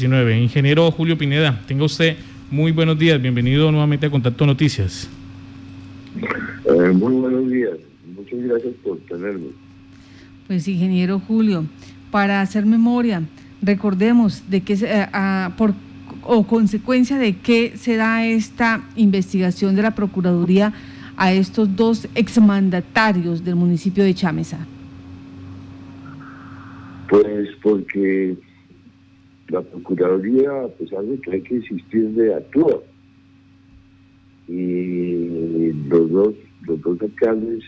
Ingeniero Julio Pineda, tenga usted muy buenos días, bienvenido nuevamente a Contacto Noticias. Eh, muy buenos días, muchas gracias por tenerme. Pues ingeniero Julio, para hacer memoria, recordemos de qué eh, por o consecuencia de qué se da esta investigación de la Procuraduría a estos dos exmandatarios del municipio de Chamesa. Pues porque la Procuraduría, a pesar de que hay que insistir, de actúa. Y los dos, los dos alcaldes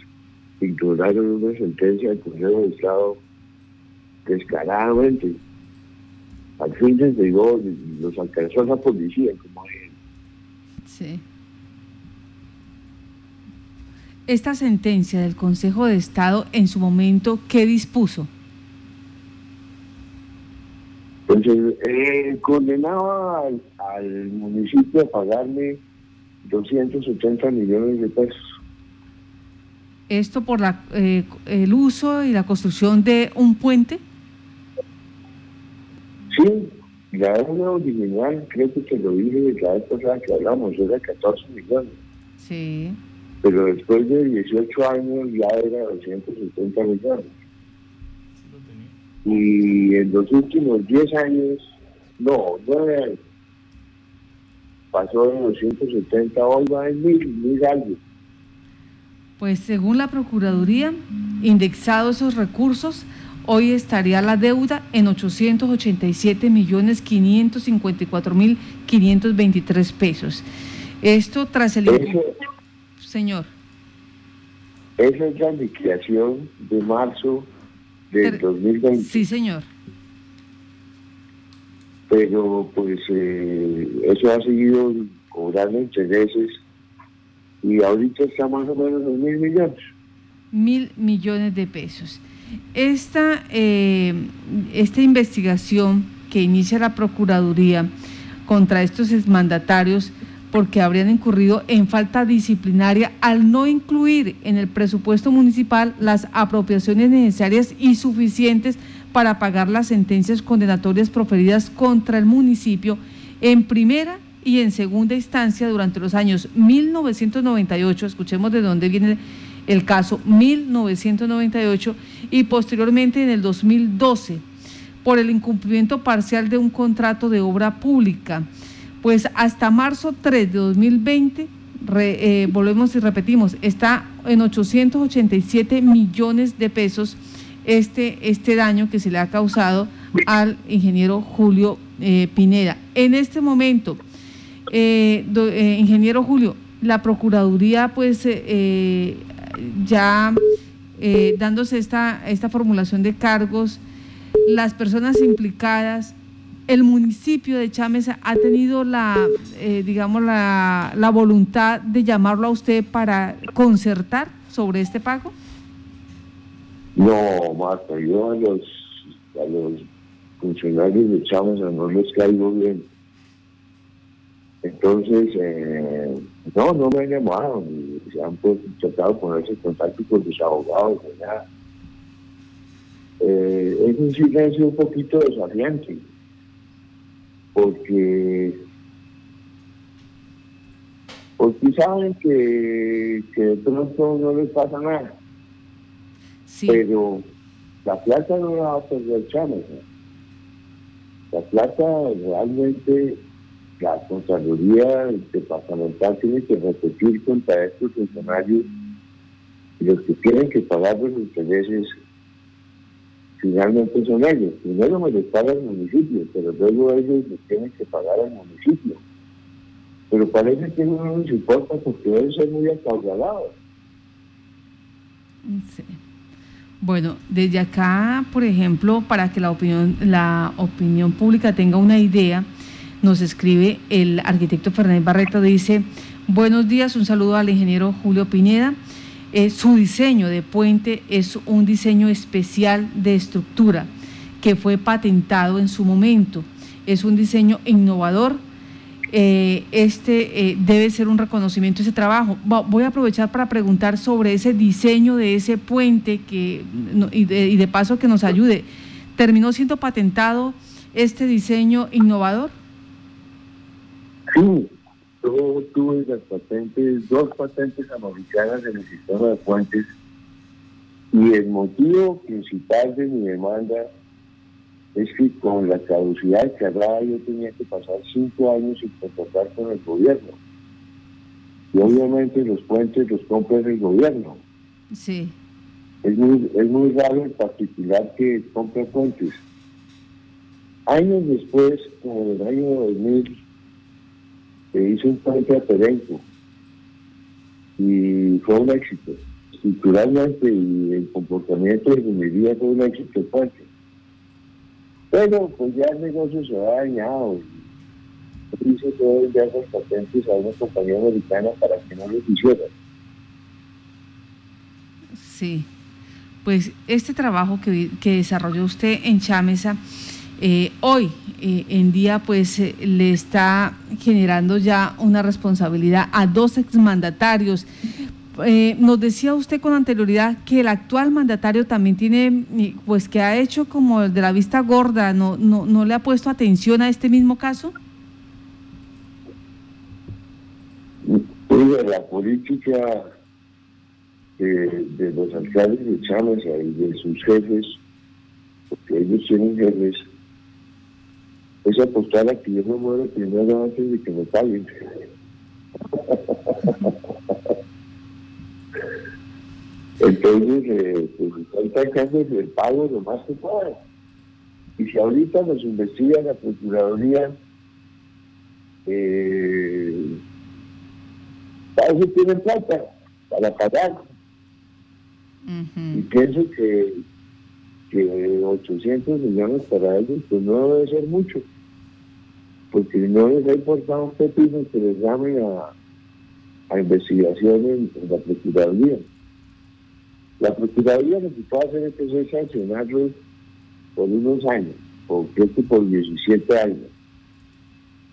ignoraron una sentencia del Consejo de Estado descaradamente. Al fin les llegó, los alcanzó la policía, como él. Sí. Esta sentencia del Consejo de Estado en su momento, ¿qué dispuso? Entonces, eh, condenaba al, municipio a pagarle 280 millones de pesos. ¿Esto por la, eh, el uso y la construcción de un puente? Sí, la deuda original, creo que te lo dije la vez pasada que hablamos, era 14 millones. Sí. Pero después de 18 años ya era 270 millones y en los últimos 10 años, no, 9 años, pasó de 270, hoy va en mil, mil algo. Pues según la Procuraduría, indexados esos recursos, hoy estaría la deuda en 887 millones 554 mil 523 pesos. Esto tras el... Señor. Esa es la liquidación de marzo del 2020. Sí, señor. Pero pues eh, eso ha seguido cobrando intereses y ahorita está más o menos en mil millones. Mil millones de pesos. Esta, eh, esta investigación que inicia la Procuraduría contra estos mandatarios porque habrían incurrido en falta disciplinaria al no incluir en el presupuesto municipal las apropiaciones necesarias y suficientes para pagar las sentencias condenatorias proferidas contra el municipio en primera y en segunda instancia durante los años 1998, escuchemos de dónde viene el caso 1998 y posteriormente en el 2012 por el incumplimiento parcial de un contrato de obra pública. Pues hasta marzo 3 de 2020, eh, volvemos y repetimos, está en 887 millones de pesos este, este daño que se le ha causado al ingeniero Julio eh, Pineda. En este momento, eh, ingeniero Julio, la Procuraduría pues ya dándose esta, esta formulación de cargos, las personas implicadas, el municipio de Chávez ha tenido la, eh, digamos, la, la, voluntad de llamarlo a usted para concertar sobre este pago? No, Marta, yo a los, a los funcionarios de Chávez no les caigo bien. Entonces, eh, no, no me han llamado, se han pues, tratado de ponerse en contacto con los abogados, nada. Eh, es un silencio un poquito desafiante porque porque saben que, que de pronto no les pasa nada. Pero la plata no la va a perder Chávez. La plata realmente la Contraloría Departamental tiene que repetir contra estos funcionarios los que tienen que pagar los intereses finalmente son ellos. Primero me les paga el municipio, pero luego ellos les tienen que pagar al municipio. Pero parece que no les importa porque deben ser muy acaudalados. Sí. Bueno, desde acá, por ejemplo, para que la opinión, la opinión pública tenga una idea, nos escribe el arquitecto Fernández Barreto, dice, buenos días, un saludo al ingeniero Julio Pineda. Eh, su diseño de puente es un diseño especial de estructura que fue patentado en su momento. Es un diseño innovador. Eh, este eh, debe ser un reconocimiento ese trabajo. Voy a aprovechar para preguntar sobre ese diseño de ese puente que, y, de, paso que nos ayude. Terminó siendo patentado este diseño innovador? Sí, yo tuve las patentes, dos patentes americanas en el sistema de puentes y el motivo principal de mi demanda es que con la caducidad cerrada yo tenía que pasar cinco años sin contratar con el gobierno. Y obviamente los puentes los compra el gobierno. Sí. Es muy, es muy raro en particular que compre puentes. Años después, como en el año 2000, se hizo un puente a Perenco y fue un éxito. Estructuralmente y el comportamiento de ingeniería fue un éxito puente. Pero pues ya el negocio se ha dañado. Hice todo ya esas patentes a una compañía americana para que no los hiciera. Sí, pues este trabajo que, que desarrolló usted en Chamesa, eh, hoy eh, en día pues eh, le está generando ya una responsabilidad a dos exmandatarios. Nos decía usted con anterioridad que el actual mandatario también tiene, pues que ha hecho como el de la vista gorda, ¿no, no, no le ha puesto atención a este mismo caso? la política de, los alcaldes de Chamesa y de sus jefes, porque ellos tienen jefes, es apostar a que yo me muero primero antes de que me paguen. Entonces, eh, pues están sacando el pago lo más que puedan. Y si ahorita nos investiga la Procuraduría, eh, para eso tienen plata, para pagar. Y pienso que, que 800 millones para ellos, pues no debe ser mucho. Porque no les ha importado un pepino que les llamen a, investigación en, la Procuraduría. La Procuraduría lo que puede hacer es sancionarlos por unos años, por creo que por 17 años.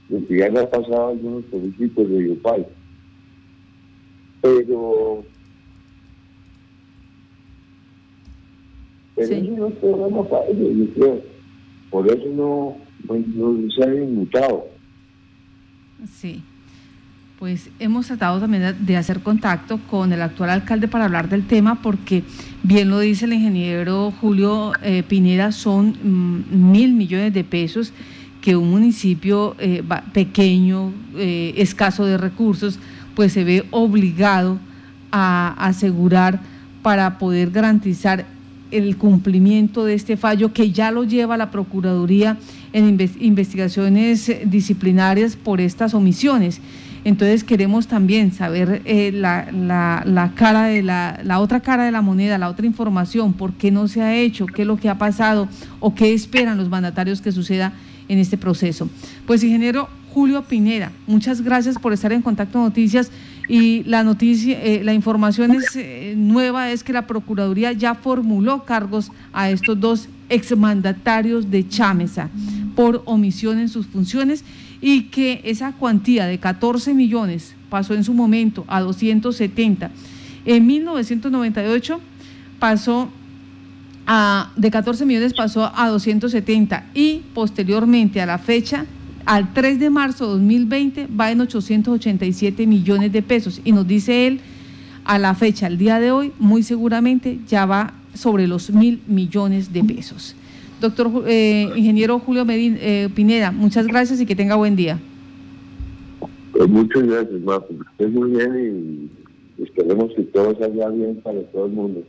Lo que ya le ha pasado a algunos políticos de Yopal. Pero Pero eso no es problema para ellos, yo creo. Por eso no, no, se han inmutado. Sí. Pues hemos tratado también de hacer contacto con el actual alcalde para hablar del tema, porque bien lo dice el ingeniero Julio eh, Pineda, son mm, mil millones de pesos que un municipio eh, pequeño, eh, escaso de recursos, pues se ve obligado a asegurar para poder garantizar el cumplimiento de este fallo que ya lo lleva la Procuraduría en investigaciones disciplinarias por estas omisiones. Entonces queremos también saber eh, la, la, cara de la, la, otra cara de la moneda, la otra información, por qué no se ha hecho, qué es lo que ha pasado o qué esperan los mandatarios que suceda en este proceso. Pues ingeniero Julio Pineda, muchas gracias por estar en Contacto Noticias y la noticia, eh, la información es, eh, nueva es que la Procuraduría ya formuló cargos a estos dos exmandatarios de Chámeza por omisión en sus funciones y que esa cuantía de 14 millones pasó en su momento a 270. En 1998 pasó a, de 14 millones pasó a 270 y posteriormente a la fecha al 3 de marzo de 2020 va en 887 millones de pesos y nos dice él, a la fecha, al día de hoy, muy seguramente ya va sobre los mil millones de pesos. Doctor eh, ingeniero Julio Medina, eh, Pineda, muchas gracias y que tenga buen día. Pues muchas gracias, Marco. Esté muy bien y esperemos que todo salga bien para todo el mundo.